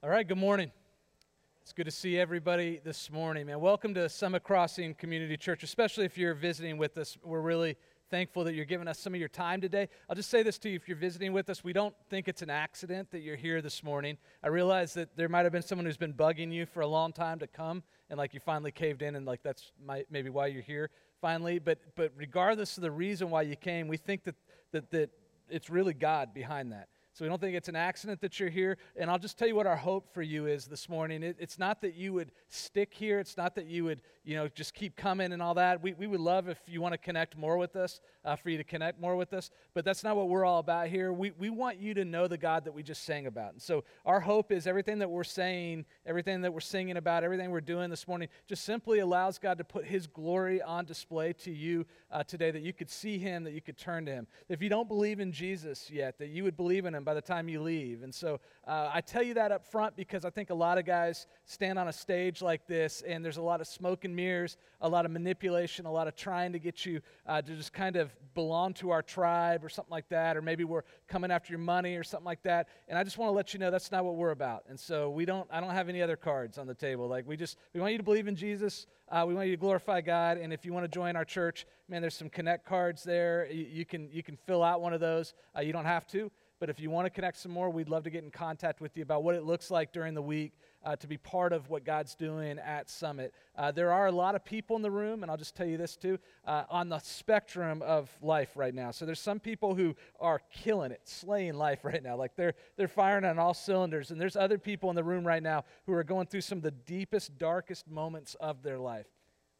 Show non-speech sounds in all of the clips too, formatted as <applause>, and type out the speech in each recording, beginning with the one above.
All right, good morning. It's good to see everybody this morning, man. Welcome to Summit Crossing Community Church, especially if you're visiting with us. We're really thankful that you're giving us some of your time today. I'll just say this to you if you're visiting with us, we don't think it's an accident that you're here this morning. I realize that there might have been someone who's been bugging you for a long time to come and like you finally caved in and like that's my, maybe why you're here finally, but but regardless of the reason why you came, we think that that that it's really God behind that. So we don't think it's an accident that you're here. And I'll just tell you what our hope for you is this morning. It, it's not that you would stick here. It's not that you would, you know, just keep coming and all that. We, we would love if you want to connect more with us, uh, for you to connect more with us. But that's not what we're all about here. We, we want you to know the God that we just sang about. And so our hope is everything that we're saying, everything that we're singing about, everything we're doing this morning just simply allows God to put his glory on display to you uh, today, that you could see him, that you could turn to him. If you don't believe in Jesus yet, that you would believe in him by the time you leave. And so uh, I tell you that up front because I think a lot of guys stand on a stage like this and there's a lot of smoke and mirrors, a lot of manipulation, a lot of trying to get you uh, to just kind of belong to our tribe or something like that, or maybe we're coming after your money or something like that. And I just want to let you know that's not what we're about. And so we don't, I don't have any other cards on the table. Like we just, we want you to believe in Jesus. Uh, we want you to glorify God. And if you want to join our church, man, there's some connect cards there. You, you can, you can fill out one of those. Uh, you don't have to. But if you want to connect some more, we'd love to get in contact with you about what it looks like during the week uh, to be part of what God's doing at Summit. Uh, there are a lot of people in the room, and I'll just tell you this too, uh, on the spectrum of life right now. So there's some people who are killing it, slaying life right now. Like they're, they're firing on all cylinders. And there's other people in the room right now who are going through some of the deepest, darkest moments of their life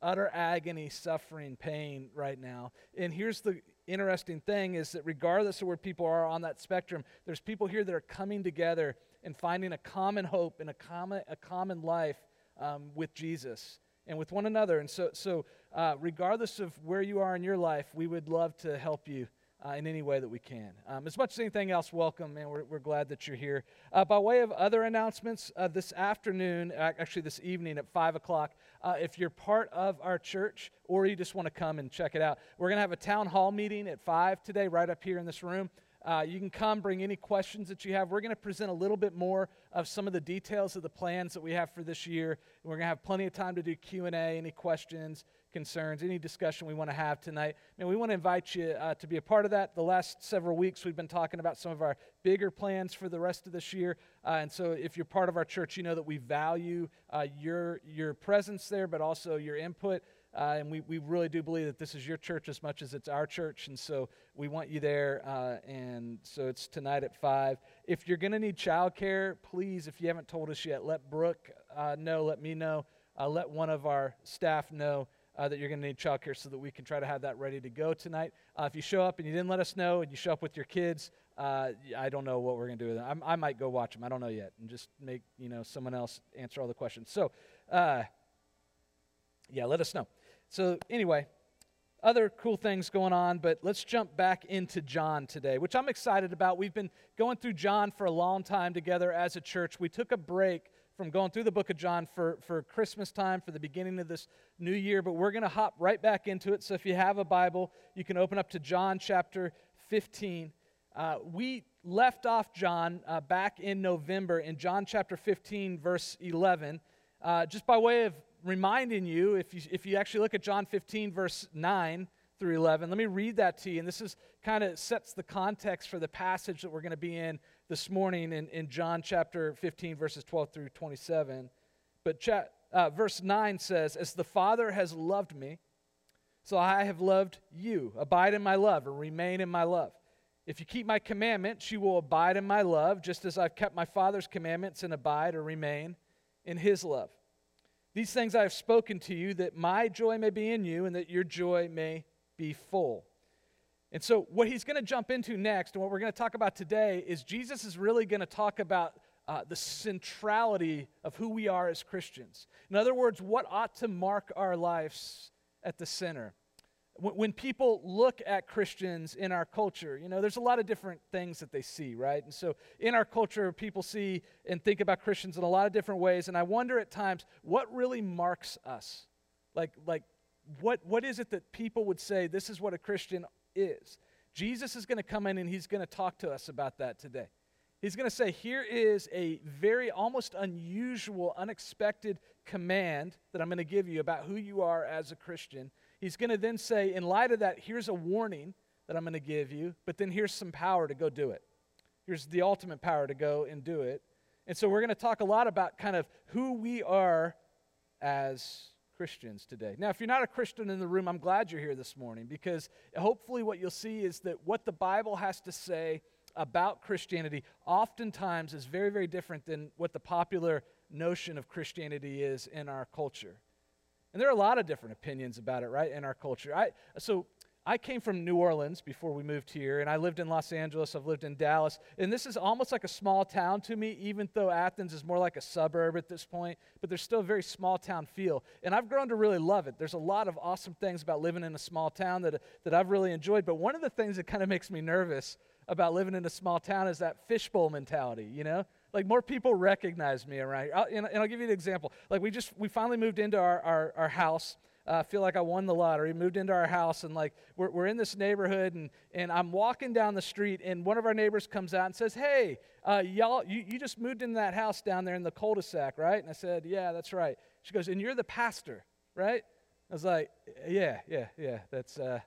utter agony, suffering, pain right now. And here's the interesting thing is that regardless of where people are on that spectrum, there's people here that are coming together and finding a common hope and a common, a common life um, with Jesus and with one another. And so, so uh, regardless of where you are in your life, we would love to help you uh, in any way that we can. Um, as much as anything else, welcome, man. We're, we're glad that you're here. Uh, by way of other announcements, uh, this afternoon, actually this evening at 5 o'clock, uh, if you're part of our church or you just want to come and check it out, we're going to have a town hall meeting at 5 today, right up here in this room. Uh, you can come, bring any questions that you have. We're going to present a little bit more of some of the details of the plans that we have for this year. And we're going to have plenty of time to do Q&A, any questions, concerns, any discussion we want to have tonight. And we want to invite you uh, to be a part of that. The last several weeks, we've been talking about some of our bigger plans for the rest of this year. Uh, and so, if you're part of our church, you know that we value uh, your, your presence there, but also your input. Uh, and we, we really do believe that this is your church as much as it's our church. And so we want you there. Uh, and so it's tonight at 5. If you're going to need childcare, please, if you haven't told us yet, let Brooke uh, know, let me know, let one of our staff know uh, that you're going to need childcare so that we can try to have that ready to go tonight. Uh, if you show up and you didn't let us know and you show up with your kids, uh, I don't know what we're going to do with them. I'm, i might go watch them. I don't know yet, and just make you know someone else answer all the questions. So, uh, yeah, let us know. So anyway, other cool things going on, but let's jump back into John today, which I'm excited about. We've been going through John for a long time together as a church. We took a break from going through the book of John for, for Christmas time, for the beginning of this new year, but we're going to hop right back into it. So if you have a Bible, you can open up to John chapter 15. Uh, we left off John uh, back in November in John chapter 15, verse 11. Uh, just by way of reminding you, if you, if you actually look at John 15, verse 9 through 11, let me read that to you. And this is kind of sets the context for the passage that we're going to be in this morning in, in John chapter 15, verses 12 through 27. But cha- uh, verse 9 says, As the Father has loved me, so I have loved you. Abide in my love, or remain in my love. If you keep my commandments, you will abide in my love, just as I've kept my Father's commandments and abide or remain in his love. These things I have spoken to you, that my joy may be in you, and that your joy may be full. And so, what he's going to jump into next, and what we're going to talk about today, is Jesus is really going to talk about uh, the centrality of who we are as Christians. In other words, what ought to mark our lives at the center. When, when people look at Christians in our culture, you know, there's a lot of different things that they see, right? And so, in our culture, people see and think about Christians in a lot of different ways. And I wonder at times, what really marks us? Like, like, what, what is it that people would say, this is what a Christian is. Jesus is going to come in and he's going to talk to us about that today. He's going to say, Here is a very almost unusual, unexpected command that I'm going to give you about who you are as a Christian. He's going to then say, In light of that, here's a warning that I'm going to give you, but then here's some power to go do it. Here's the ultimate power to go and do it. And so we're going to talk a lot about kind of who we are as Christians today. Now, if you're not a Christian in the room, I'm glad you're here this morning because hopefully what you'll see is that what the Bible has to say about Christianity oftentimes is very, very different than what the popular notion of Christianity is in our culture. And there are a lot of different opinions about it, right, in our culture. I, so I came from New Orleans before we moved here, and I lived in Los Angeles. I've lived in Dallas. And this is almost like a small town to me, even though Athens is more like a suburb at this point. But there's still a very small town feel. And I've grown to really love it. There's a lot of awesome things about living in a small town that, that I've really enjoyed. But one of the things that kind of makes me nervous about living in a small town is that fishbowl mentality, you know? Like more people recognize me around here. I'll, and, and, I'll give you an example. Like we just, we finally moved into our, our, our house uh, feel like I won the lottery, moved into our house, and like we're, we're in this neighborhood, and, and I'm walking down the street, and one of our neighbors comes out and says, Hey, uh, y'all, you, you just moved into that house down there in the cul de sac, right? And I said, Yeah, that's right. She goes, And you're the pastor, right? I was like, Yeah, yeah, yeah, that's. Uh,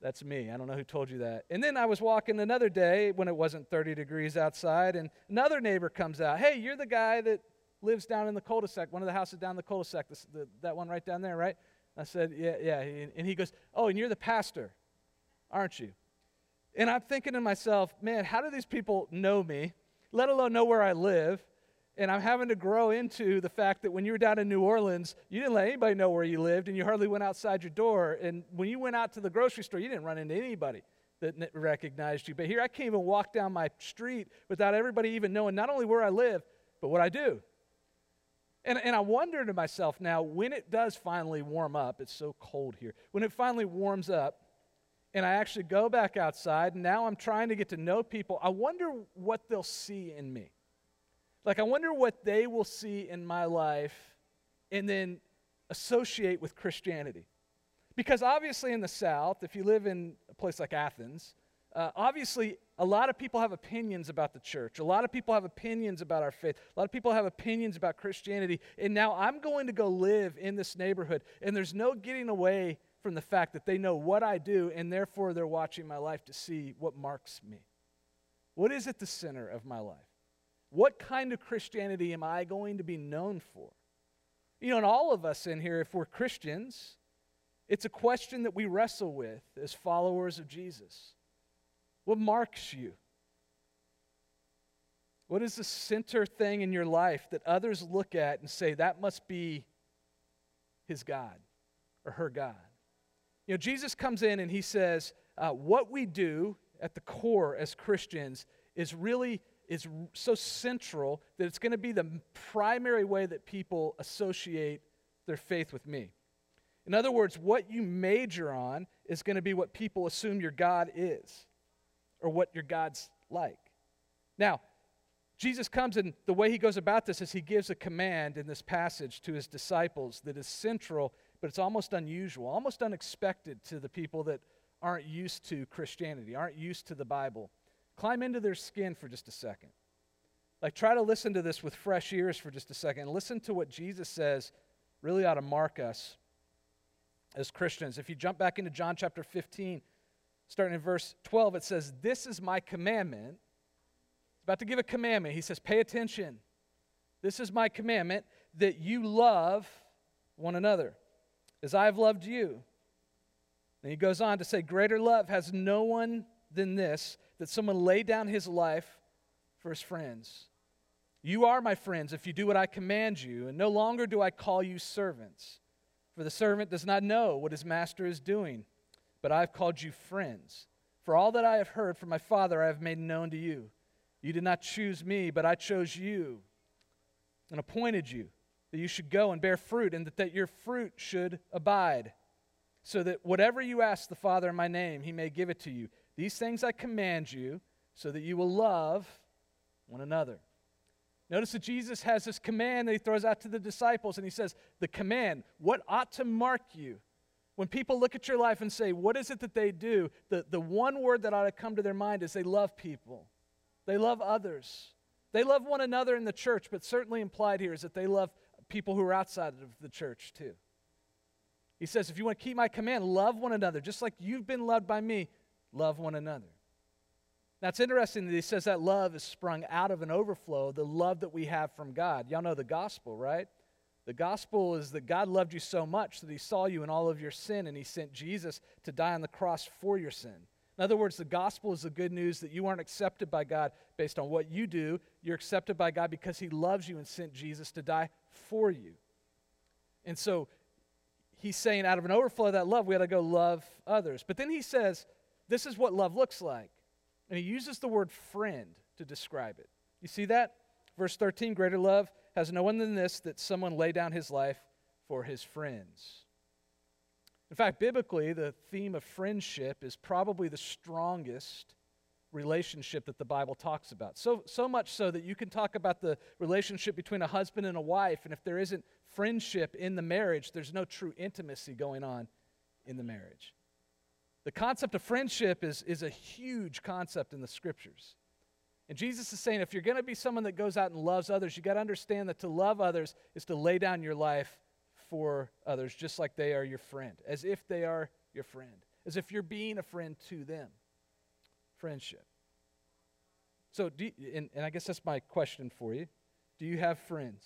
that's me. I don't know who told you that. And then I was walking another day when it wasn't 30 degrees outside, and another neighbor comes out. Hey, you're the guy that lives down in the cul-de-sac, one of the houses down the cul-de-sac, this, the, that one right down there, right? I said, yeah, yeah. And he goes, oh, and you're the pastor, aren't you? And I'm thinking to myself, man, how do these people know me, let alone know where I live? And I'm having to grow into the fact that when you were down in New Orleans, you didn't let anybody know where you lived, and you hardly went outside your door. And when you went out to the grocery store, you didn't run into anybody that recognized you. But here, I can't even walk down my street without everybody even knowing not only where I live, but what I do. And, and I wonder to myself now, when it does finally warm up, it's so cold here, when it finally warms up, and I actually go back outside, and now I'm trying to get to know people, I wonder what they'll see in me. Like, I wonder what they will see in my life and then associate with Christianity. Because obviously, in the South, if you live in a place like Athens, uh, obviously, a lot of people have opinions about the church. A lot of people have opinions about our faith. A lot of people have opinions about Christianity. And now I'm going to go live in this neighborhood, and there's no getting away from the fact that they know what I do, and therefore they're watching my life to see what marks me. What is at the center of my life? What kind of Christianity am I going to be known for? You know, and all of us in here, if we're Christians, it's a question that we wrestle with as followers of Jesus. What marks you? What is the center thing in your life that others look at and say, that must be his God or her God? You know, Jesus comes in and he says, uh, what we do at the core as Christians is really is so central that it's going to be the primary way that people associate their faith with me. In other words, what you major on is going to be what people assume your God is or what your God's like. Now, Jesus comes and the way he goes about this is he gives a command in this passage to his disciples that is central, but it's almost unusual, almost unexpected to the people that aren't used to Christianity, aren't used to the Bible. Climb into their skin for just a second. Like, try to listen to this with fresh ears for just a second. Listen to what Jesus says really ought to mark us as Christians. If you jump back into John chapter 15, starting in verse 12, it says, This is my commandment. He's about to give a commandment. He says, Pay attention. This is my commandment that you love one another as I have loved you. And he goes on to say, Greater love has no one than this, that someone lay down his life for his friends. You are my friends if you do what I command you, and no longer do I call you servants, for the servant does not know what his master is doing but I have called you friends. For all that I have heard from my Father, I have made known to you. You did not choose me, but I chose you and appointed you that you should go and bear fruit, and that, that your fruit should abide, so that whatever you ask the Father in my name, he may give it to you. These things I command you, so that you will love one another. Notice that Jesus has this command that he throws out to the disciples, and he says, The command, what ought to mark you? When people look at your life and say, What is it that they do? The, the one word that ought to come to their mind is they love people. They love others. They love one another in the church, but certainly implied here is that they love people who are outside of the church too. He says, if you want to keep my command, love one another. Just like you've been loved by me, love one another. Now, it's interesting that he says that love is sprung out of an overflow, the love that we have from God. Y'all know the gospel, right? The gospel is that God loved you so much that he saw you in all of your sin and he sent Jesus to die on the cross for your sin. In other words, the gospel is the good news that you aren't accepted by God based on what you do. You're accepted by God because he loves you and sent Jesus to die for you. And so he's saying, out of an overflow of that love, we got to go love others. But then he says, this is what love looks like. And he uses the word friend to describe it. You see that? Verse 13 Greater love has no one than this, that someone lay down his life for his friends. In fact, biblically, the theme of friendship is probably the strongest relationship that the Bible talks about. So, so much so that you can talk about the relationship between a husband and a wife, and if there isn't friendship in the marriage, there's no true intimacy going on in the marriage. The concept of friendship is, is a huge concept in the scriptures. And Jesus is saying if you're going to be someone that goes out and loves others, you got to understand that to love others is to lay down your life for others, just like they are your friend, as if they are your friend, as if you're being a friend to them. Friendship. So, you, and, and I guess that's my question for you. Do you have friends?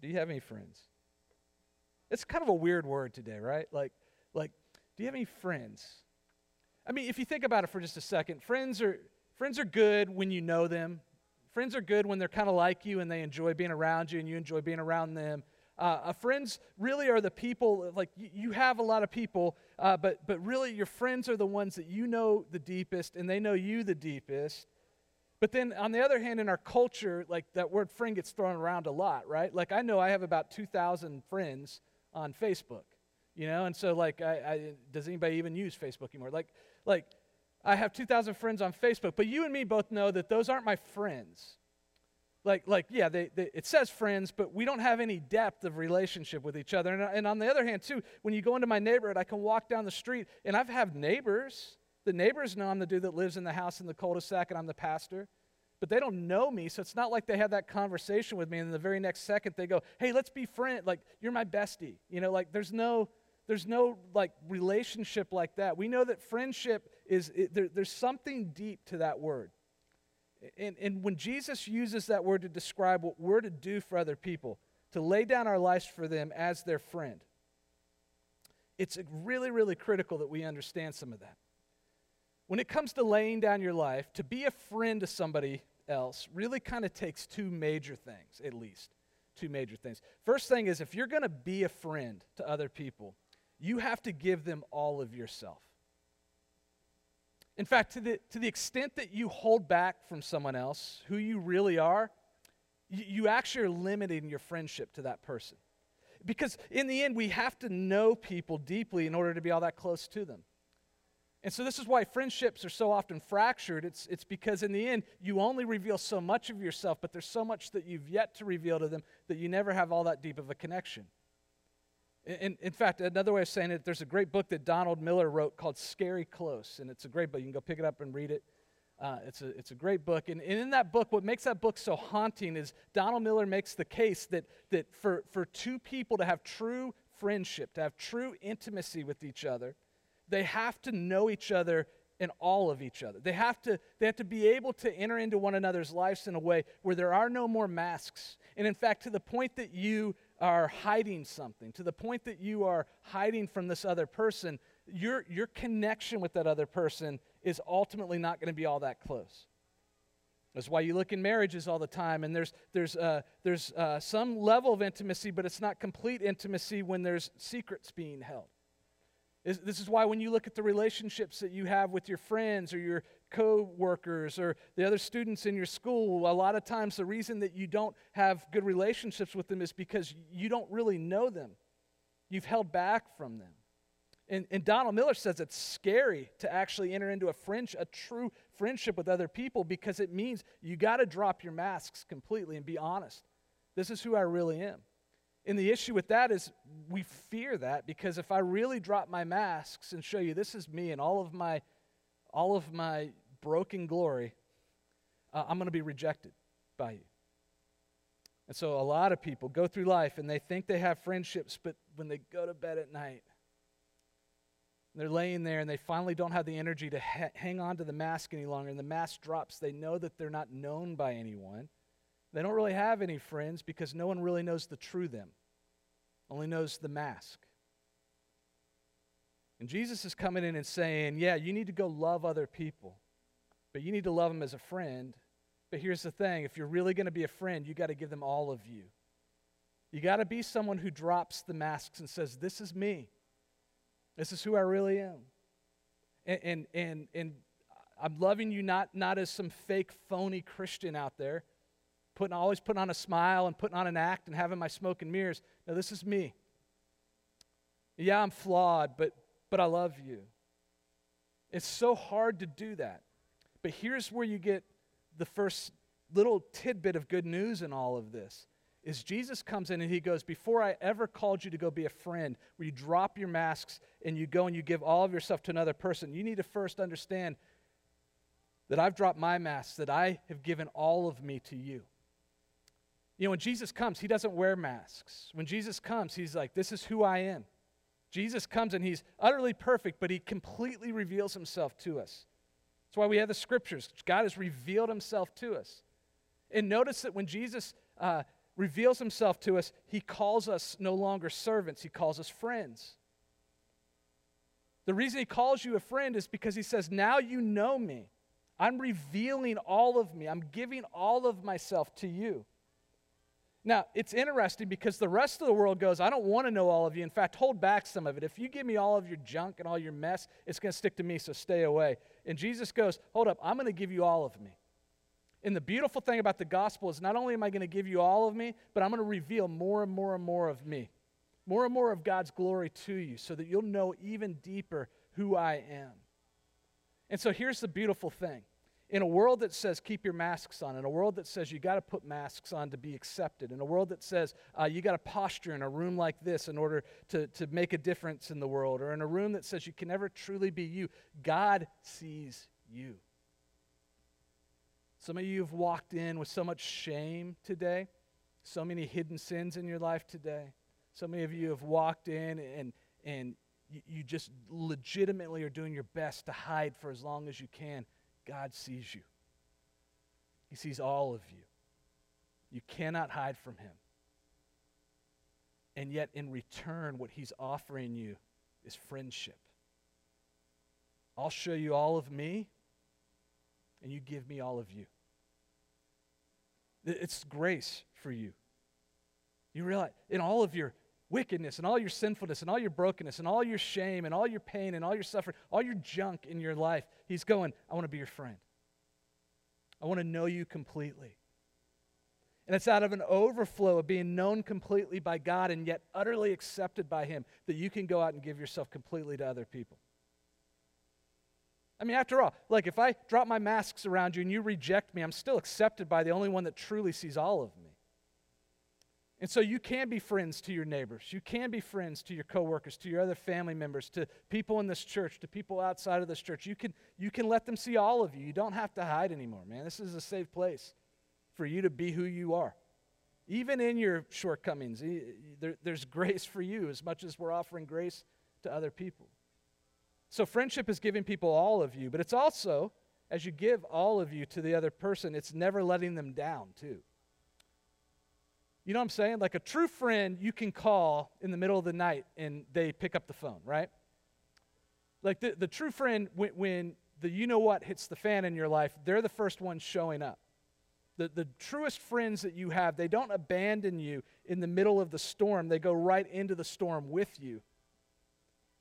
Do you have any friends? It's kind of a weird word today, right? Like, like, do you have any friends? I mean, if you think about it for just a second, friends are friends are good when you know them. Friends are good when they're kind of like you and they enjoy being around you and you enjoy being around them. Uh, uh, friends really are the people, like you, you have a lot of people, uh, but, but really your friends are the ones that you know the deepest and they know you the deepest. But then on the other hand, in our culture, like that word friend gets thrown around a lot, right? Like I know I have about 2,000 friends on Facebook you know? And so like I, I, does anybody even use facebook anymore? Like like i have 2000 friends on facebook but you and me both know that those aren't my friends. Like like yeah they, they, it says friends but we don't have any depth of relationship with each other. And, and on the other hand too when you go into my neighborhood i can walk down the street and i've had neighbors. The neighbors know i'm the dude that lives in the house in the cul-de-sac and i'm the pastor but they don't know me so it's not like they have that conversation with me and the very next second they go hey let's be friends. Like you're my bestie you know? Like there's no there's no like relationship like that. We know that friendship is, it, there, there's something deep to that word. And, and when Jesus uses that word to describe what we're to do for other people, to lay down our lives for them as their friend, it's really, really critical that we understand some of that. When it comes to laying down your life, to be a friend to somebody else really kind of takes two major things, at least. Two major things. First thing is if you're going to be a friend to other people, you have to give them all of yourself. In fact, to the, to the extent that you hold back from someone else who you really are, you, you actually are limiting your friendship to that person. Because in the end, we have to know people deeply in order to be all that close to them. And so, this is why friendships are so often fractured. It's, it's because, in the end, you only reveal so much of yourself, but there's so much that you've yet to reveal to them that you never have all that deep of a connection. In, in fact, another way of saying it, there's a great book that Donald Miller wrote called Scary Close, and it's a great book. You can go pick it up and read it. Uh, it's, a, it's a great book. And, and in that book, what makes that book so haunting is Donald Miller makes the case that, that for, for two people to have true friendship, to have true intimacy with each other, they have to know each other and all of each other. They have, to, they have to be able to enter into one another's lives in a way where there are no more masks. And in fact, to the point that you are hiding something, to the point that you are hiding from this other person, your, your connection with that other person is ultimately not going to be all that close. That's why you look in marriages all the time, and there's, there's, uh, there's uh, some level of intimacy, but it's not complete intimacy when there's secrets being held. This is why when you look at the relationships that you have with your friends or your co workers or the other students in your school, a lot of times the reason that you don't have good relationships with them is because you don't really know them. You've held back from them. And, and Donald Miller says it's scary to actually enter into a, friend, a true friendship with other people because it means you got to drop your masks completely and be honest. This is who I really am. And the issue with that is we fear that because if I really drop my masks and show you this is me and all of my all of my broken glory, uh, I'm going to be rejected by you. And so a lot of people go through life and they think they have friendships, but when they go to bed at night, they're laying there and they finally don't have the energy to ha- hang on to the mask any longer, and the mask drops. They know that they're not known by anyone. They don't really have any friends because no one really knows the true them, only knows the mask. And Jesus is coming in and saying, Yeah, you need to go love other people, but you need to love them as a friend. But here's the thing if you're really going to be a friend, you got to give them all of you. You got to be someone who drops the masks and says, This is me. This is who I really am. And, and, and, and I'm loving you not, not as some fake, phony Christian out there, putting, always putting on a smile and putting on an act and having my smoke and mirrors. No, this is me. Yeah, I'm flawed, but, but I love you. It's so hard to do that. But here's where you get the first little tidbit of good news in all of this is Jesus comes in and he goes, Before I ever called you to go be a friend, where you drop your masks and you go and you give all of yourself to another person, you need to first understand that I've dropped my masks, that I have given all of me to you. You know, when Jesus comes, he doesn't wear masks. When Jesus comes, he's like, This is who I am. Jesus comes and he's utterly perfect, but he completely reveals himself to us. That's why we have the scriptures. God has revealed himself to us. And notice that when Jesus uh, reveals himself to us, he calls us no longer servants, he calls us friends. The reason he calls you a friend is because he says, Now you know me. I'm revealing all of me, I'm giving all of myself to you. Now, it's interesting because the rest of the world goes, I don't want to know all of you. In fact, hold back some of it. If you give me all of your junk and all your mess, it's going to stick to me, so stay away. And Jesus goes, Hold up, I'm going to give you all of me. And the beautiful thing about the gospel is not only am I going to give you all of me, but I'm going to reveal more and more and more of me, more and more of God's glory to you so that you'll know even deeper who I am. And so here's the beautiful thing in a world that says keep your masks on, in a world that says you got to put masks on to be accepted, in a world that says uh, you got to posture in a room like this in order to, to make a difference in the world, or in a room that says you can never truly be you, God sees you. Some of you have walked in with so much shame today, so many hidden sins in your life today. So many of you have walked in and, and you, you just legitimately are doing your best to hide for as long as you can. God sees you, He sees all of you. You cannot hide from Him. And yet, in return, what He's offering you is friendship. I'll show you all of me, and you give me all of you. It's grace for you. You realize, in all of your wickedness and all your sinfulness and all your brokenness and all your shame and all your pain and all your suffering, all your junk in your life, He's going, I want to be your friend. I want to know you completely. And it's out of an overflow of being known completely by God and yet utterly accepted by Him that you can go out and give yourself completely to other people. I mean, after all, like if I drop my masks around you and you reject me, I'm still accepted by the only one that truly sees all of me. And so you can be friends to your neighbors. You can be friends to your coworkers, to your other family members, to people in this church, to people outside of this church. You can, you can let them see all of you. You don't have to hide anymore, man. This is a safe place for you to be who you are. Even in your shortcomings, there, there's grace for you as much as we're offering grace to other people. So friendship is giving people all of you, but it's also, as you give all of you to the other person, it's never letting them down, too. You know what I'm saying? Like a true friend, you can call in the middle of the night and they pick up the phone, right? Like the, the true friend, when, when the you know what hits the fan in your life, they're the first ones showing up. The, the truest friends that you have, they don't abandon you in the middle of the storm, they go right into the storm with you.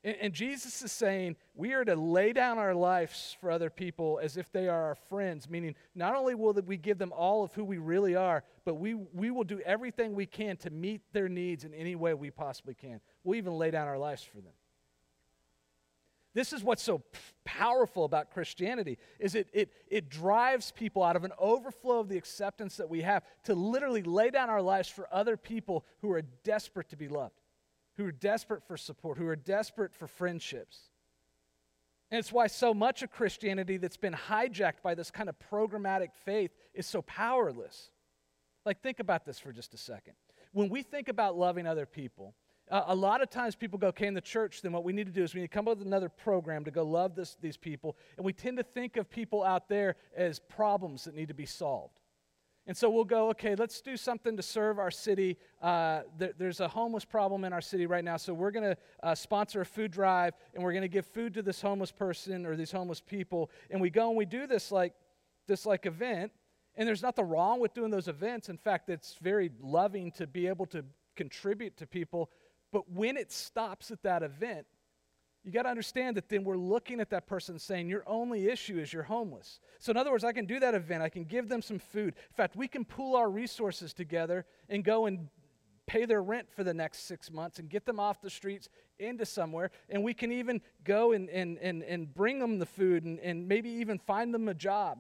And, and, Jesus is saying we are to lay down our lives for other people as if they are our friends, meaning not only will we give them all of who we really are, but we, we will do everything we can to meet their needs in any way we possibly can. We'll even lay down our lives for them. This is what's so powerful about Christianity is it, it, it drives people out of an overflow of the acceptance that we have to literally lay down our lives for other people who are desperate to be loved who are desperate for support, who are desperate for friendships. And it's why so much of Christianity that's been hijacked by this kind of programmatic faith is so powerless. Like, think about this for just a second. When we think about loving other people, uh, a lot of times people go, okay, in the church, then what we need to do is we need to come up with another program to go love this, these people. And we tend to think of people out there as problems that need to be solved. And so we'll go, okay, let's do something to serve our city. Uh, there, there's a homeless problem in our city right now, so we're going to uh, sponsor a food drive and we're going to give food to this homeless person or these homeless people. And we go and we do this like this like event, and there's nothing wrong with doing those events. In fact, it's very loving to be able to contribute to people. But when it stops at that event, you got to understand that then we're looking at that person saying, Your only issue is you're homeless. So, in other words, I can do that event, I can give them some food. In fact, we can pool our resources together and go and pay their rent for the next six months and get them off the streets into somewhere. And we can even go and, and, and, and bring them the food and, and maybe even find them a job.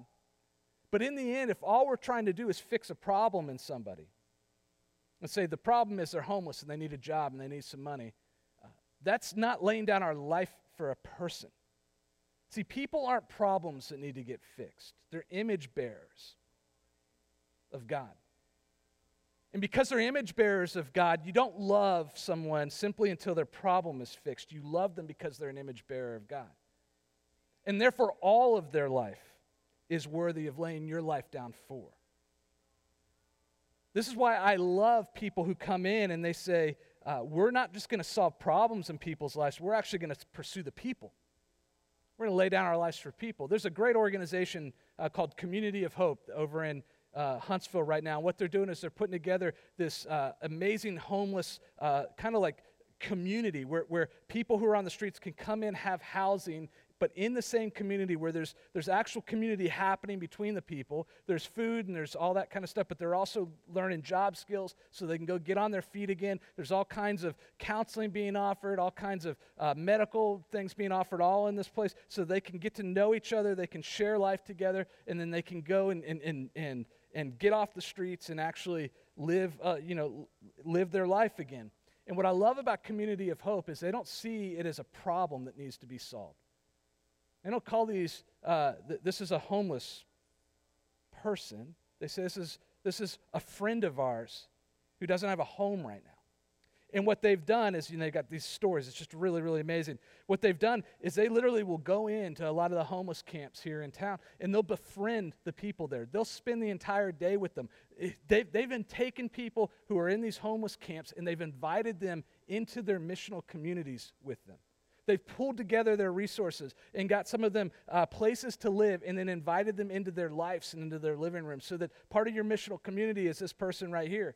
But in the end, if all we're trying to do is fix a problem in somebody, and say the problem is they're homeless and they need a job and they need some money, that's not laying down our life for a person. See, people aren't problems that need to get fixed, they're image bearers of God. And because they're image bearers of God, you don't love someone simply until their problem is fixed. You love them because they're an image bearer of God. And therefore, all of their life is worthy of laying your life down for. This is why I love people who come in and they say, uh, we're not just going to solve problems in people's lives, we're actually going to pursue the people. We're going to lay down our lives for people. There's a great organization uh, called Community of Hope over in uh, Huntsville right now. What they're doing is they're putting together this uh, amazing homeless uh, kind of like community where, where people who are on the streets can come in, have housing, but in the same community where there's, there's actual community happening between the people. There's food and there's all that kind of stuff, but they're also learning job skills so they can go get on their feet again. There's all kinds of counseling being offered, all kinds of uh, medical things being offered, all in this place so they can get to know each other, they can share life together, and then they can go and, and, and, and, and get off the streets and actually live, uh, you know, live their life again. And what I love about Community of Hope is they don't see it as a problem that needs to be solved. They don't call these, uh, th- this is a homeless person. They say this is, this is a friend of ours who doesn't have a home right now. And what they've done is, you know, they've got these stories. It's just really, really amazing. What they've done is they literally will go into a lot of the homeless camps here in town and they'll befriend the people there. They'll spend the entire day with them. They've, they've been taking people who are in these homeless camps and they've invited them into their missional communities with them. They've pulled together their resources and got some of them uh, places to live and then invited them into their lives and into their living rooms so that part of your missional community is this person right here.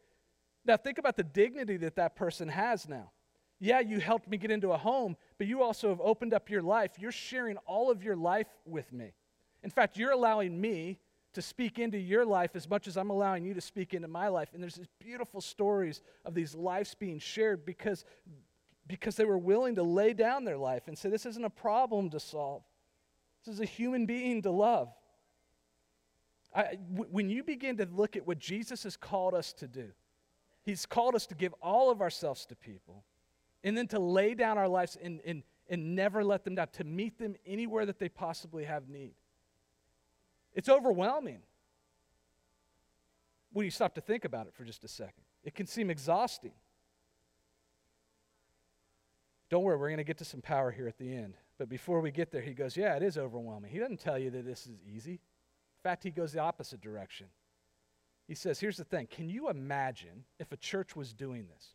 Now, think about the dignity that that person has now. Yeah, you helped me get into a home, but you also have opened up your life. You're sharing all of your life with me. In fact, you're allowing me to speak into your life as much as I'm allowing you to speak into my life. And there's these beautiful stories of these lives being shared because because they were willing to lay down their life and say, This isn't a problem to solve. This is a human being to love. I, w- when you begin to look at what Jesus has called us to do, He's called us to give all of ourselves to people and then to lay down our lives and, and, and never let them down, to meet them anywhere that they possibly have need. It's overwhelming when you stop to think about it for just a second. It can seem exhausting. Don't worry, we're going to get to some power here at the end. But before we get there, he goes, Yeah, it is overwhelming. He doesn't tell you that this is easy. In fact, he goes the opposite direction. He says, Here's the thing Can you imagine if a church was doing this?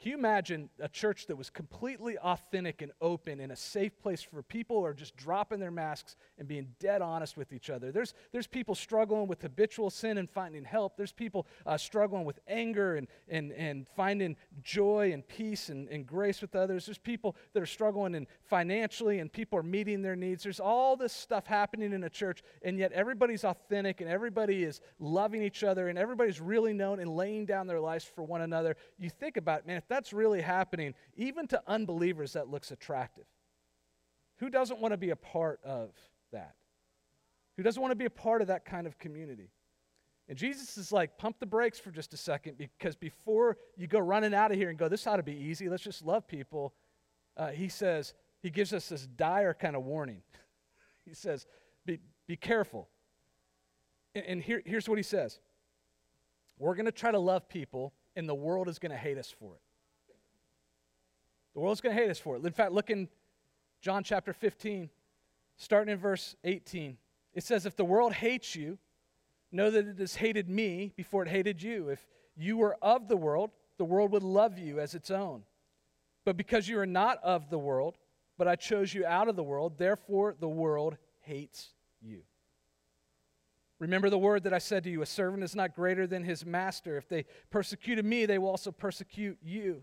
Can you imagine a church that was completely authentic and open and a safe place for people who are just dropping their masks and being dead honest with each other? There's, there's people struggling with habitual sin and finding help. There's people uh, struggling with anger and, and, and finding joy and peace and, and grace with others. There's people that are struggling in financially and people are meeting their needs. There's all this stuff happening in a church, and yet everybody's authentic and everybody is loving each other and everybody's really known and laying down their lives for one another. You think about, man, that's really happening, even to unbelievers, that looks attractive. Who doesn't want to be a part of that? Who doesn't want to be a part of that kind of community? And Jesus is like, pump the brakes for just a second because before you go running out of here and go, this ought to be easy, let's just love people, uh, he says, he gives us this dire kind of warning. <laughs> he says, Be, be careful. And, and here, here's what he says We're going to try to love people, and the world is going to hate us for it. The world's going to hate us for it. In fact, look in John chapter 15, starting in verse 18. It says, If the world hates you, know that it has hated me before it hated you. If you were of the world, the world would love you as its own. But because you are not of the world, but I chose you out of the world, therefore the world hates you. Remember the word that I said to you a servant is not greater than his master. If they persecuted me, they will also persecute you.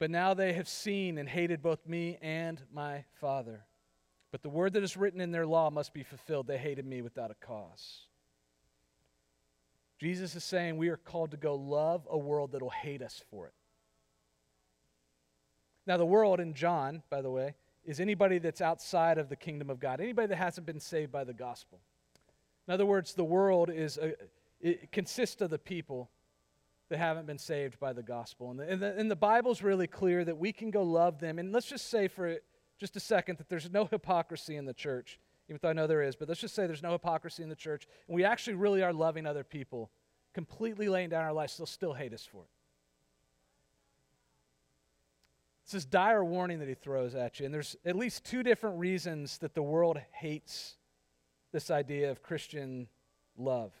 But now they have seen and hated both me and my Father. But the word that is written in their law must be fulfilled. They hated me without a cause. Jesus is saying we are called to go love a world that will hate us for it. Now, the world in John, by the way, is anybody that's outside of the kingdom of God, anybody that hasn't been saved by the gospel. In other words, the world is a, it consists of the people that haven't been saved by the gospel. And the, and, the, and the Bible's really clear that we can go love them. And let's just say for just a second that there's no hypocrisy in the church, even though I know there is, but let's just say there's no hypocrisy in the church. And we actually really are loving other people, completely laying down our lives, they'll still hate us for it. It's this dire warning that he throws at you. And there's at least two different reasons that the world hates this idea of Christian love.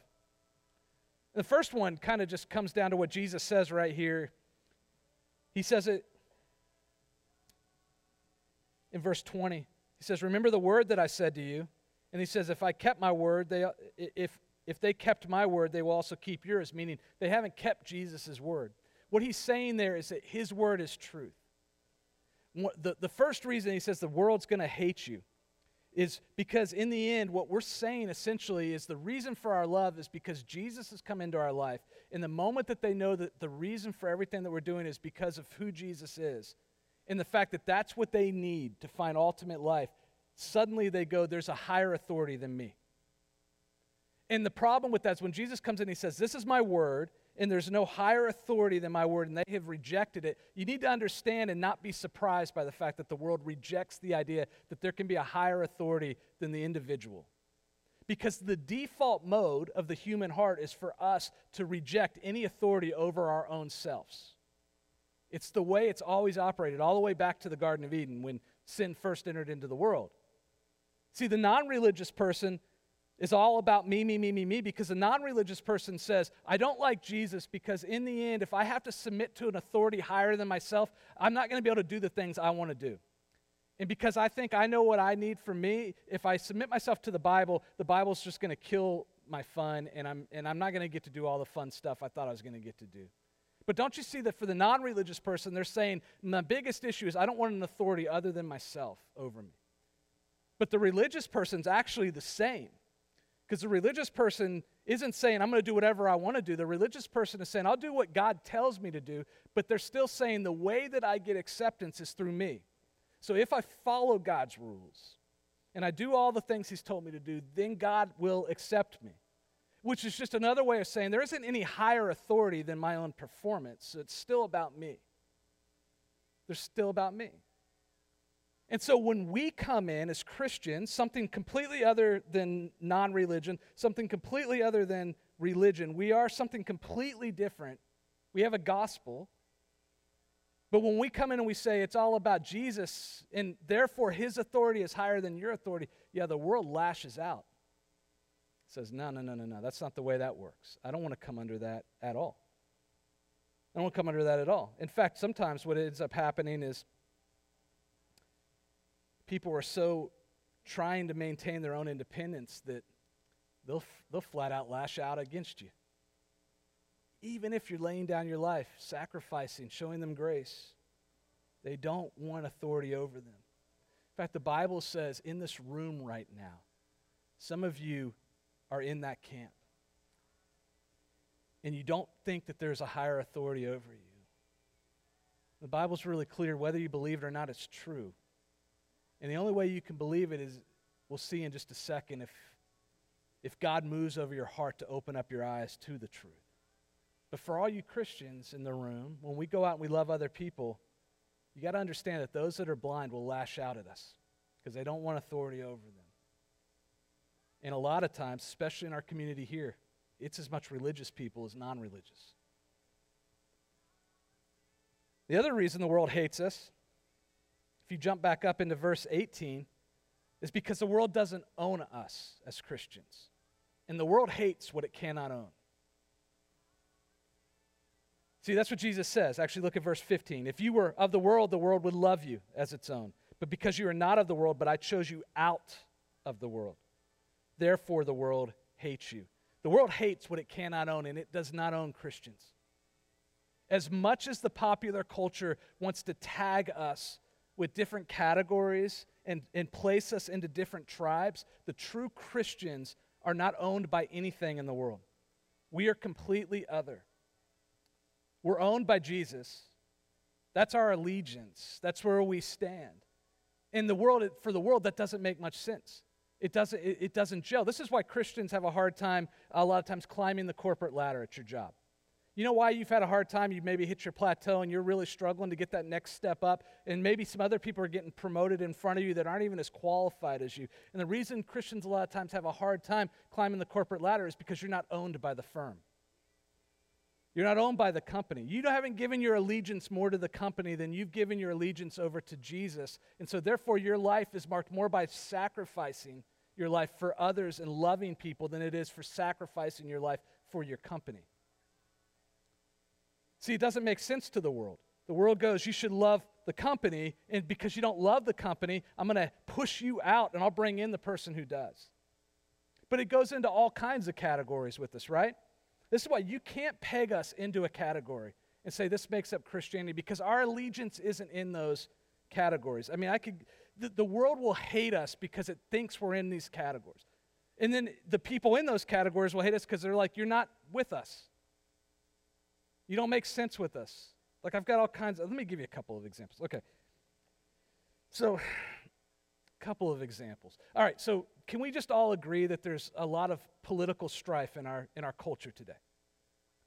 The first one kind of just comes down to what Jesus says right here. He says it in verse 20. He says, Remember the word that I said to you. And he says, If I kept my word, they, if, if they kept my word, they will also keep yours, meaning they haven't kept Jesus' word. What he's saying there is that his word is truth. The, the first reason he says the world's going to hate you is because in the end, what we're saying essentially is the reason for our love is because Jesus has come into our life. In the moment that they know that the reason for everything that we're doing is because of who Jesus is, and the fact that that's what they need to find ultimate life, suddenly they go, There's a higher authority than me. And the problem with that is when Jesus comes in, he says, This is my word, and there's no higher authority than my word, and they have rejected it, you need to understand and not be surprised by the fact that the world rejects the idea that there can be a higher authority than the individual. Because the default mode of the human heart is for us to reject any authority over our own selves. It's the way it's always operated, all the way back to the Garden of Eden when sin first entered into the world. See, the non religious person is all about me, me, me, me, me, because a non religious person says, I don't like Jesus because in the end, if I have to submit to an authority higher than myself, I'm not going to be able to do the things I want to do. And because I think I know what I need for me, if I submit myself to the Bible, the Bible's just going to kill my fun, and I'm, and I'm not going to get to do all the fun stuff I thought I was going to get to do. But don't you see that for the non religious person, they're saying, My biggest issue is I don't want an authority other than myself over me. But the religious person's actually the same. Because the religious person isn't saying, I'm going to do whatever I want to do. The religious person is saying, I'll do what God tells me to do, but they're still saying the way that I get acceptance is through me. So if I follow God's rules and I do all the things He's told me to do, then God will accept me. Which is just another way of saying there isn't any higher authority than my own performance. It's still about me. They're still about me. And so when we come in as Christians, something completely other than non religion, something completely other than religion, we are something completely different. We have a gospel. But when we come in and we say it's all about Jesus and therefore his authority is higher than your authority, yeah, the world lashes out. It says, no, no, no, no, no. That's not the way that works. I don't want to come under that at all. I don't come under that at all. In fact, sometimes what ends up happening is people are so trying to maintain their own independence that they'll, they'll flat out lash out against you. Even if you're laying down your life, sacrificing, showing them grace, they don't want authority over them. In fact, the Bible says in this room right now, Some of you are in that camp. And you don't think that there's a higher authority over you. The Bible's really clear whether you believe it or not, it's true. And the only way you can believe it is, we'll see in just a second, if, if God moves over your heart to open up your eyes to the truth. But for all you Christians in the room, when we go out and we love other people, you got to understand that those that are blind will lash out at us because they don't want authority over them. And a lot of times, especially in our community here, it's as much religious people as non religious. The other reason the world hates us, if you jump back up into verse 18, is because the world doesn't own us as Christians. And the world hates what it cannot own. See, that's what Jesus says. Actually, look at verse 15. If you were of the world, the world would love you as its own. But because you are not of the world, but I chose you out of the world, therefore the world hates you. The world hates what it cannot own, and it does not own Christians. As much as the popular culture wants to tag us with different categories and, and place us into different tribes, the true Christians are not owned by anything in the world. We are completely other. We're owned by Jesus. That's our allegiance. That's where we stand. In the world, for the world, that doesn't make much sense. It doesn't, it, doesn't gel. This is why Christians have a hard time, a lot of times, climbing the corporate ladder at your job. You know why you've had a hard time? You've maybe hit your plateau and you're really struggling to get that next step up. And maybe some other people are getting promoted in front of you that aren't even as qualified as you. And the reason Christians a lot of times have a hard time climbing the corporate ladder is because you're not owned by the firm. You're not owned by the company. You haven't given your allegiance more to the company than you've given your allegiance over to Jesus. And so, therefore, your life is marked more by sacrificing your life for others and loving people than it is for sacrificing your life for your company. See, it doesn't make sense to the world. The world goes, you should love the company, and because you don't love the company, I'm going to push you out and I'll bring in the person who does. But it goes into all kinds of categories with us, right? This is why you can't peg us into a category and say this makes up Christianity because our allegiance isn't in those categories. I mean, I could the, the world will hate us because it thinks we're in these categories. And then the people in those categories will hate us because they're like, you're not with us. You don't make sense with us. Like I've got all kinds of let me give you a couple of examples. Okay. So a <sighs> couple of examples. All right, so can we just all agree that there's a lot of political strife in our, in our culture today?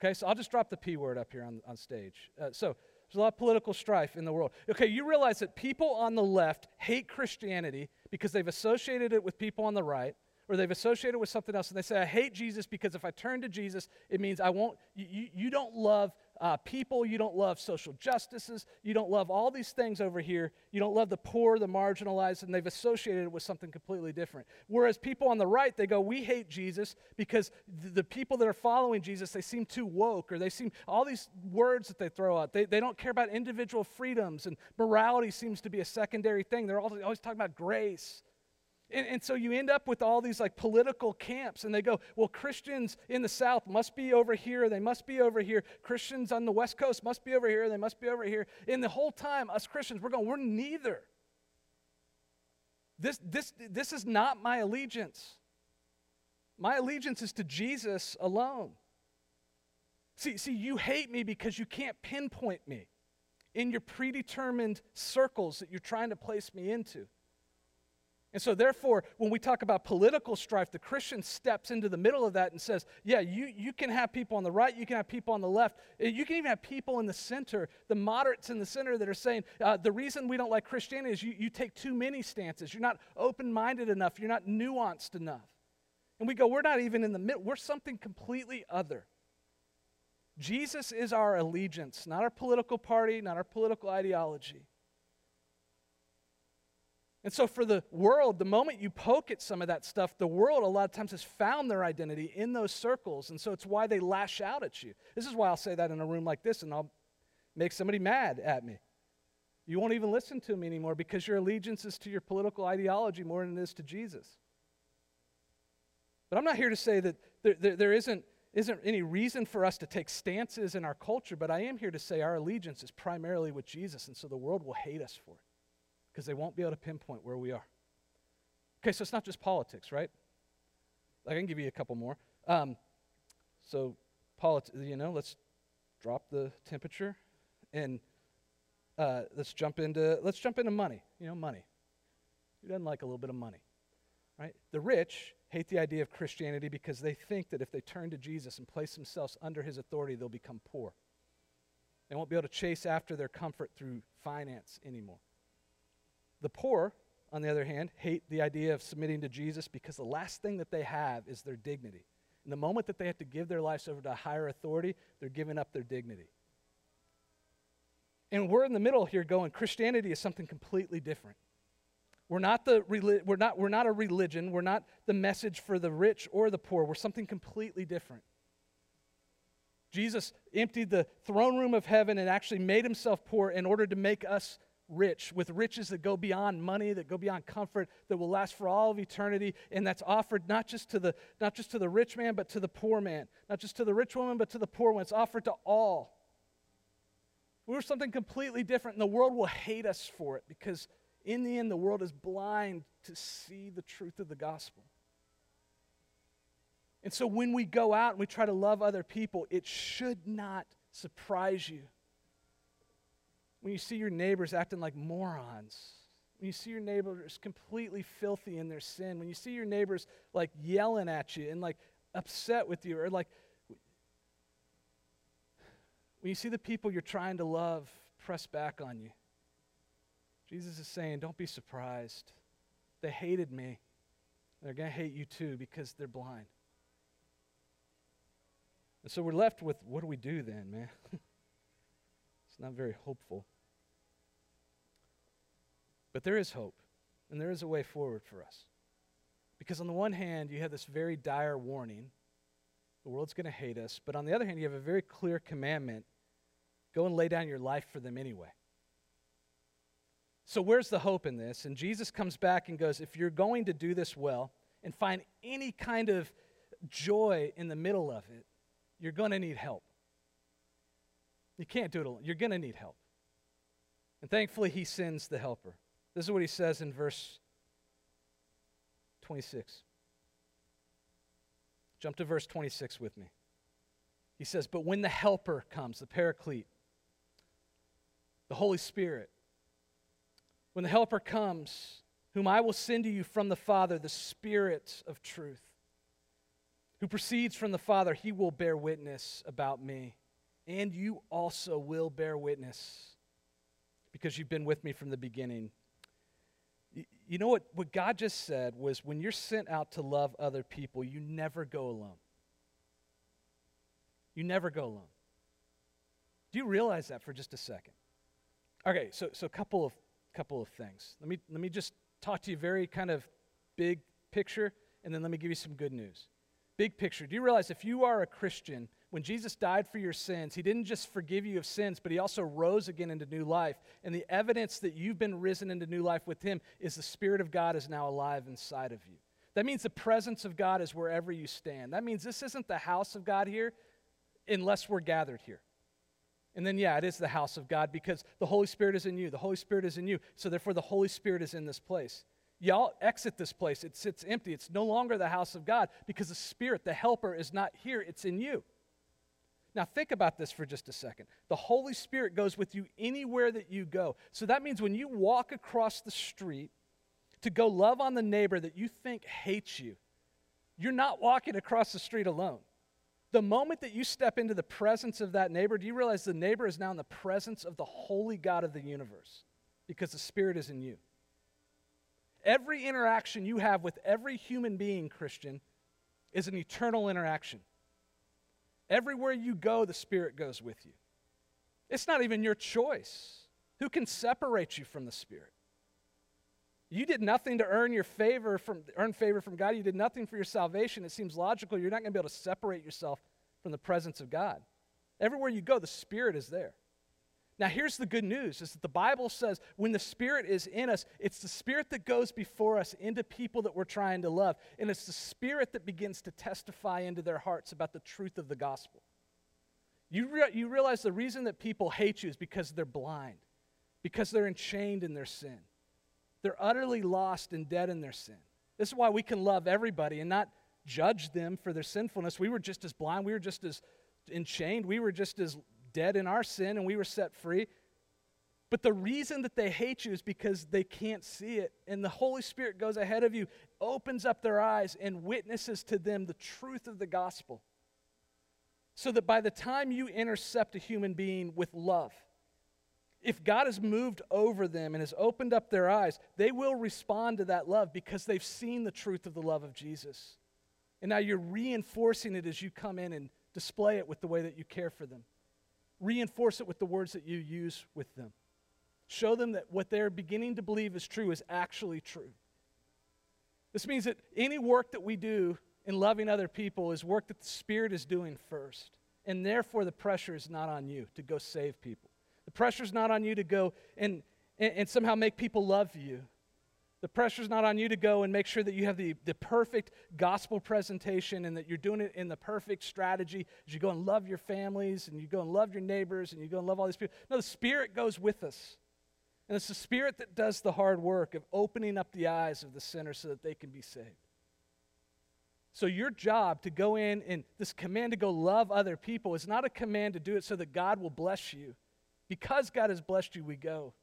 Okay, so I'll just drop the P word up here on, on stage. Uh, so there's a lot of political strife in the world. Okay, you realize that people on the left hate Christianity because they've associated it with people on the right, or they've associated with something else, and they say, I hate Jesus because if I turn to Jesus, it means I won't, you, you don't love uh, people, you don't love social justices, you don't love all these things over here, you don't love the poor, the marginalized, and they've associated it with something completely different. Whereas people on the right, they go, We hate Jesus because th- the people that are following Jesus, they seem too woke, or they seem, all these words that they throw out, they, they don't care about individual freedoms, and morality seems to be a secondary thing. They're always, always talking about grace. And, and, so you end up with all these like political camps, and they go, well, Christians in the South must be over here, they must be over here. Christians on the West Coast must be over here, they must be over here. And the whole time, us Christians, we're going, we're neither. This, this, this is not my allegiance. My allegiance is to Jesus alone. See, see, you hate me because you can't pinpoint me in your predetermined circles that you're trying to place me into. And so, therefore, when we talk about political strife, the Christian steps into the middle of that and says, Yeah, you, you can have people on the right, you can have people on the left, eh, you can even have people in the center, the moderates in the center that are saying, uh, The reason we don't like Christianity is you, you take too many stances. You're not open minded enough, you're not nuanced enough. And we go, We're not even in the middle, we're something completely other. Jesus is our allegiance, not our political party, not our political ideology. And so, for the world, the moment you poke at some of that stuff, the world a lot of times has found their identity in those circles. And so, it's why they lash out at you. This is why I'll say that in a room like this, and I'll make somebody mad at me. You won't even listen to me anymore because your allegiance is to your political ideology more than it is to Jesus. But I'm not here to say that there, there, there isn't, isn't any reason for us to take stances in our culture, but I am here to say our allegiance is primarily with Jesus, and so the world will hate us for it because they won't be able to pinpoint where we are. Okay, so it's not just politics, right? I can give you a couple more. Um, so, polit- you know, let's drop the temperature and uh, let's jump into let's jump into money. You know, money. Who doesn't like a little bit of money, right? The rich hate the idea of Christianity because they think that if they turn to Jesus and place themselves under His authority, they'll become poor. They won't be able to chase after their comfort through finance anymore. The poor, on the other hand, hate the idea of submitting to Jesus because the last thing that they have is their dignity. And the moment that they have to give their lives over to a higher authority, they're giving up their dignity. And we're in the middle here going, Christianity is something completely different. We're not, the, we're, not, we're not a religion. We're not the message for the rich or the poor. We're something completely different. Jesus emptied the throne room of heaven and actually made himself poor in order to make us rich, with riches that go beyond money, that go beyond comfort, that will last for all of eternity, and that's offered not just to the not just to the rich man, but to the poor man, not just to the rich woman, but to the poor one. It's offered to all. We're something completely different, and the world will hate us for it because in the end, the world is blind to see the truth of the gospel. And so when we go out and we try to love other people, it should not surprise you when you see your neighbors acting like morons, when you see your neighbors completely filthy in their sin, when you see your neighbors like yelling at you and like upset with you, or like when you see the people you're trying to love press back on you, Jesus is saying, Don't be surprised. They hated me. They're going to hate you too because they're blind. And so we're left with what do we do then, man? <laughs> it's not very hopeful. But there is hope, and there is a way forward for us. Because on the one hand, you have this very dire warning the world's going to hate us. But on the other hand, you have a very clear commandment go and lay down your life for them anyway. So, where's the hope in this? And Jesus comes back and goes, If you're going to do this well and find any kind of joy in the middle of it, you're going to need help. You can't do it alone. You're going to need help. And thankfully, he sends the helper. This is what he says in verse 26. Jump to verse 26 with me. He says, But when the Helper comes, the Paraclete, the Holy Spirit, when the Helper comes, whom I will send to you from the Father, the Spirit of truth, who proceeds from the Father, he will bear witness about me. And you also will bear witness because you've been with me from the beginning. You know what, what God just said was when you're sent out to love other people, you never go alone. You never go alone. Do you realize that for just a second? Okay, so so a couple of couple of things. Let me let me just talk to you very kind of big picture, and then let me give you some good news. Big picture. Do you realize if you are a Christian, when Jesus died for your sins, he didn't just forgive you of sins, but he also rose again into new life. And the evidence that you've been risen into new life with him is the Spirit of God is now alive inside of you. That means the presence of God is wherever you stand. That means this isn't the house of God here unless we're gathered here. And then, yeah, it is the house of God because the Holy Spirit is in you. The Holy Spirit is in you. So, therefore, the Holy Spirit is in this place. Y'all exit this place. It sits empty. It's no longer the house of God because the Spirit, the helper, is not here. It's in you. Now, think about this for just a second. The Holy Spirit goes with you anywhere that you go. So that means when you walk across the street to go love on the neighbor that you think hates you, you're not walking across the street alone. The moment that you step into the presence of that neighbor, do you realize the neighbor is now in the presence of the holy God of the universe because the Spirit is in you? Every interaction you have with every human being, Christian, is an eternal interaction. Everywhere you go, the Spirit goes with you. It's not even your choice. Who can separate you from the Spirit? You did nothing to earn your favor from earn favor from God. You did nothing for your salvation. It seems logical. You're not going to be able to separate yourself from the presence of God. Everywhere you go, the Spirit is there. Now, here's the good news is that the Bible says when the Spirit is in us, it's the Spirit that goes before us into people that we're trying to love. And it's the Spirit that begins to testify into their hearts about the truth of the gospel. You, re- you realize the reason that people hate you is because they're blind, because they're enchained in their sin. They're utterly lost and dead in their sin. This is why we can love everybody and not judge them for their sinfulness. We were just as blind. We were just as enchained. We were just as dead in our sin, and we were set free. But the reason that they hate you is because they can't see it. And the Holy Spirit goes ahead of you, opens up their eyes, and witnesses to them the truth of the gospel. So that by the time you intercept a human being with love, if God has moved over them and has opened up their eyes, they will respond to that love because they've seen the truth of the love of Jesus. And now you're reinforcing it as you come in and display it with the way that you care for them. Reinforce it with the words that you use with them. Show them that what they're beginning to believe is true is actually true. This means that any work that we do in loving other people is work that the Spirit is doing first. And therefore, the pressure is not on you to go save people. The pressure is not on you to go and, and, and somehow make people love you. The pressure's not on you to go and make sure that you have the, the perfect gospel presentation and that you're doing it in the perfect strategy as you go and love your families and you go and love your neighbors and you go and love all these people. No, the Spirit goes with us. And it's the Spirit that does the hard work of opening up the eyes of the sinner so that they can be saved. So, your job to go in and this command to go love other people is not a command to do it so that God will bless you. Because God has blessed you, we go.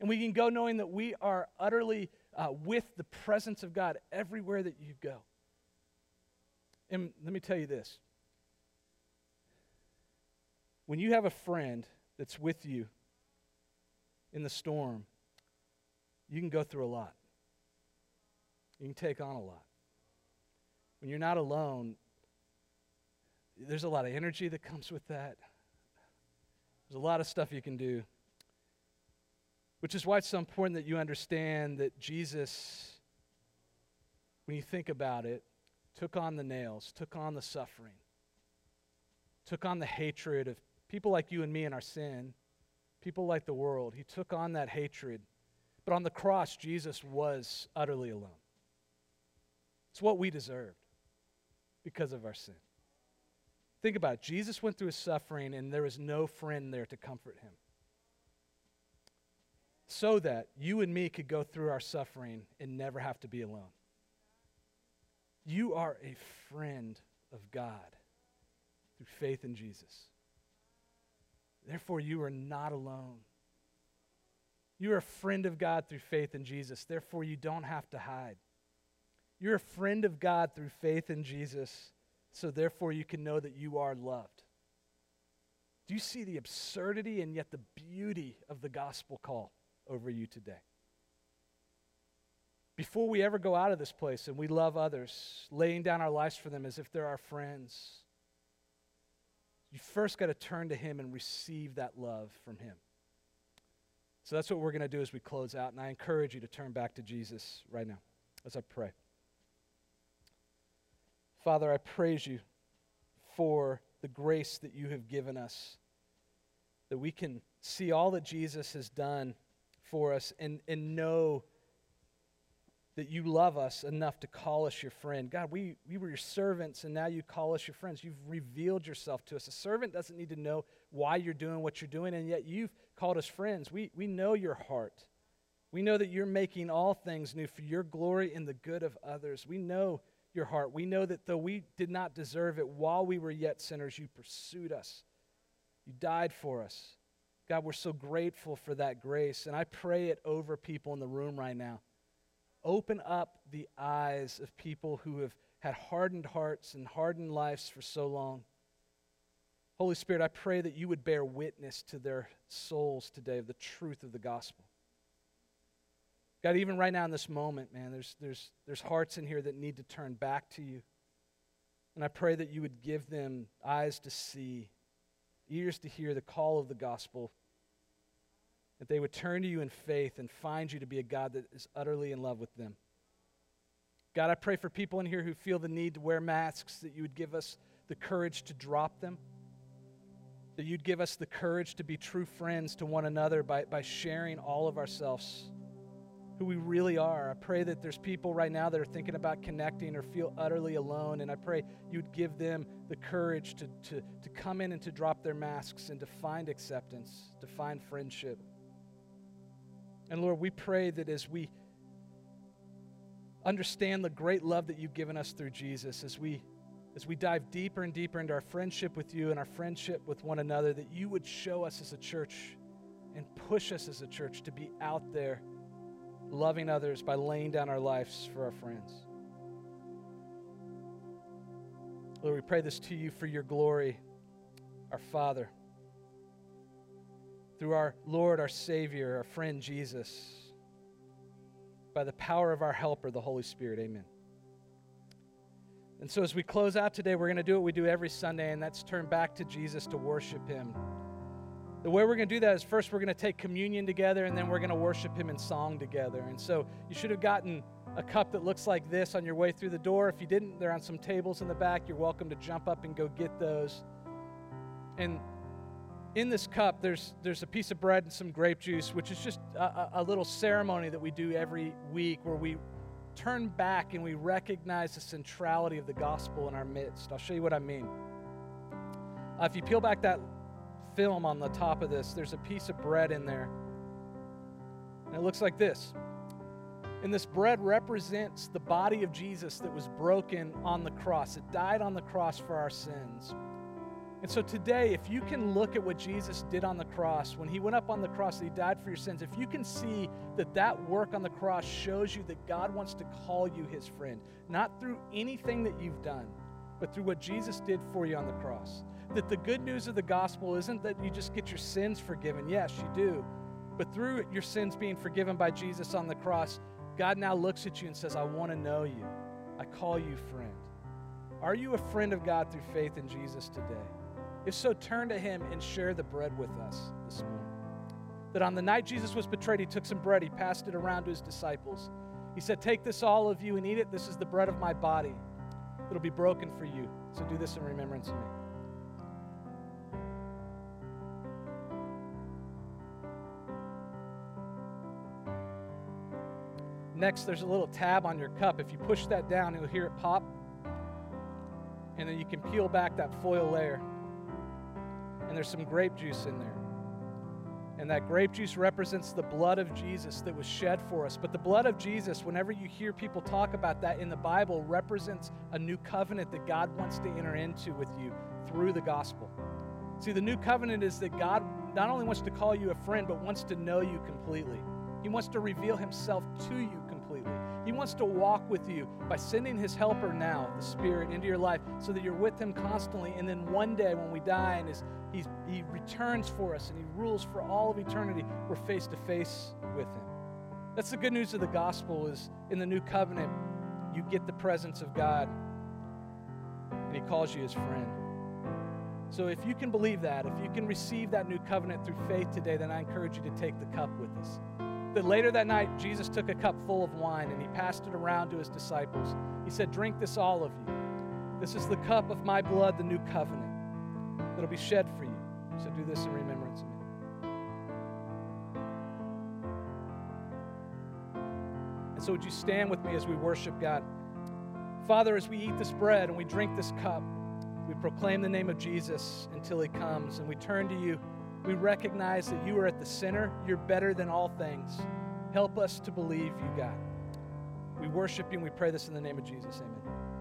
And we can go knowing that we are utterly uh, with the presence of God everywhere that you go. And let me tell you this when you have a friend that's with you in the storm, you can go through a lot. You can take on a lot. When you're not alone, there's a lot of energy that comes with that. There's a lot of stuff you can do. Which is why it's so important that you understand that Jesus, when you think about it, took on the nails, took on the suffering, took on the hatred of people like you and me and our sin, people like the world. He took on that hatred. But on the cross, Jesus was utterly alone. It's what we deserved because of our sin. Think about it. Jesus went through his suffering, and there was no friend there to comfort him. So that you and me could go through our suffering and never have to be alone. You are a friend of God through faith in Jesus. Therefore, you are not alone. You are a friend of God through faith in Jesus. Therefore, you don't have to hide. You're a friend of God through faith in Jesus so therefore you can know that you are loved. Do you see the absurdity and yet the beauty of the gospel call over you today? Before we ever go out of this place and we love others, laying down our lives for them as if they're our friends, you first got to turn to Him and receive that love from Him. So that's what we're going to do as we close out. And I encourage you to turn back to Jesus right now as I pray. Father, I praise you for the grace that you have given us, that we can see all that Jesus has done for us and, and know that you love us enough to call us your friend. God, we, we were your servants, and now you call us your friends. You've revealed yourself to us. A servant doesn't need to know why you're doing what you're doing, and yet you've called us friends. We, we know your heart. We know that you're making all things new for your glory and the good of others. We know your heart. We know that though we did not deserve it while we were yet sinners, you pursued us. You died for us. God, we're so grateful for that grace. And I pray it over people in the room right now. Open up the eyes of people who have had hardened hearts and hardened lives for so long. Holy Spirit, I pray that you would bear witness to their souls today of the truth of the gospel. God, even right now in this moment, man, there's, there's, there's hearts in here that need to turn back to you. And I pray that you would give them eyes to see, ears to hear the call of the gospel, that they would turn to you in faith and find you to be a God that is utterly in love with them. God, I pray for people in here who feel the need to wear masks, that you would give us the courage to drop them, that you'd give us the courage to be true friends to one another by, by sharing all of ourselves who we really are. I pray that there's people right now that are thinking about connecting or feel utterly alone, and I pray you'd give them the courage to, to, to come in and to drop their masks and to find acceptance, to find friendship. And Lord, we pray that as we understand the great love that you've given us through Jesus as we as we dive deeper and deeper into our friendship with you and our friendship with one another, that you would show us as a church and push us as a church to be out there loving others by laying down our lives for our friends. Lord, we pray this to you for your glory, our Father, through our Lord, our Savior, our friend Jesus, by the power of our helper, the Holy Spirit. Amen. And so, as we close out today, we're going to do what we do every Sunday, and that's turn back to Jesus to worship Him. The way we're going to do that is first we're going to take communion together, and then we're going to worship Him in song together. And so, you should have gotten a cup that looks like this on your way through the door. If you didn't, they're on some tables in the back. You're welcome to jump up and go get those. And in this cup, there's, there's a piece of bread and some grape juice, which is just a, a little ceremony that we do every week where we turn back and we recognize the centrality of the gospel in our midst. I'll show you what I mean. Uh, if you peel back that film on the top of this, there's a piece of bread in there. And it looks like this. And this bread represents the body of Jesus that was broken on the cross. It died on the cross for our sins. And so today, if you can look at what Jesus did on the cross, when he went up on the cross, he died for your sins, if you can see that that work on the cross shows you that God wants to call you his friend, not through anything that you've done, but through what Jesus did for you on the cross. That the good news of the gospel isn't that you just get your sins forgiven. Yes, you do. But through your sins being forgiven by Jesus on the cross, God now looks at you and says, I want to know you. I call you friend. Are you a friend of God through faith in Jesus today? If so, turn to him and share the bread with us this morning. That on the night Jesus was betrayed, he took some bread, he passed it around to his disciples. He said, Take this, all of you, and eat it. This is the bread of my body. It'll be broken for you. So do this in remembrance of me. Next, there's a little tab on your cup. If you push that down, you'll hear it pop. And then you can peel back that foil layer and there's some grape juice in there. And that grape juice represents the blood of Jesus that was shed for us. But the blood of Jesus, whenever you hear people talk about that in the Bible, represents a new covenant that God wants to enter into with you through the gospel. See, the new covenant is that God not only wants to call you a friend, but wants to know you completely. He wants to reveal himself to you. He wants to walk with you by sending his helper now, the Spirit, into your life so that you're with him constantly. And then one day when we die and his, he returns for us and he rules for all of eternity, we're face to face with him. That's the good news of the gospel is in the new covenant, you get the presence of God and he calls you his friend. So if you can believe that, if you can receive that new covenant through faith today, then I encourage you to take the cup with us that later that night, Jesus took a cup full of wine and he passed it around to his disciples. He said, Drink this, all of you. This is the cup of my blood, the new covenant, that'll be shed for you. So do this in remembrance of me. And so, would you stand with me as we worship God? Father, as we eat this bread and we drink this cup, we proclaim the name of Jesus until he comes, and we turn to you. We recognize that you are at the center. You're better than all things. Help us to believe you, God. We worship you and we pray this in the name of Jesus. Amen.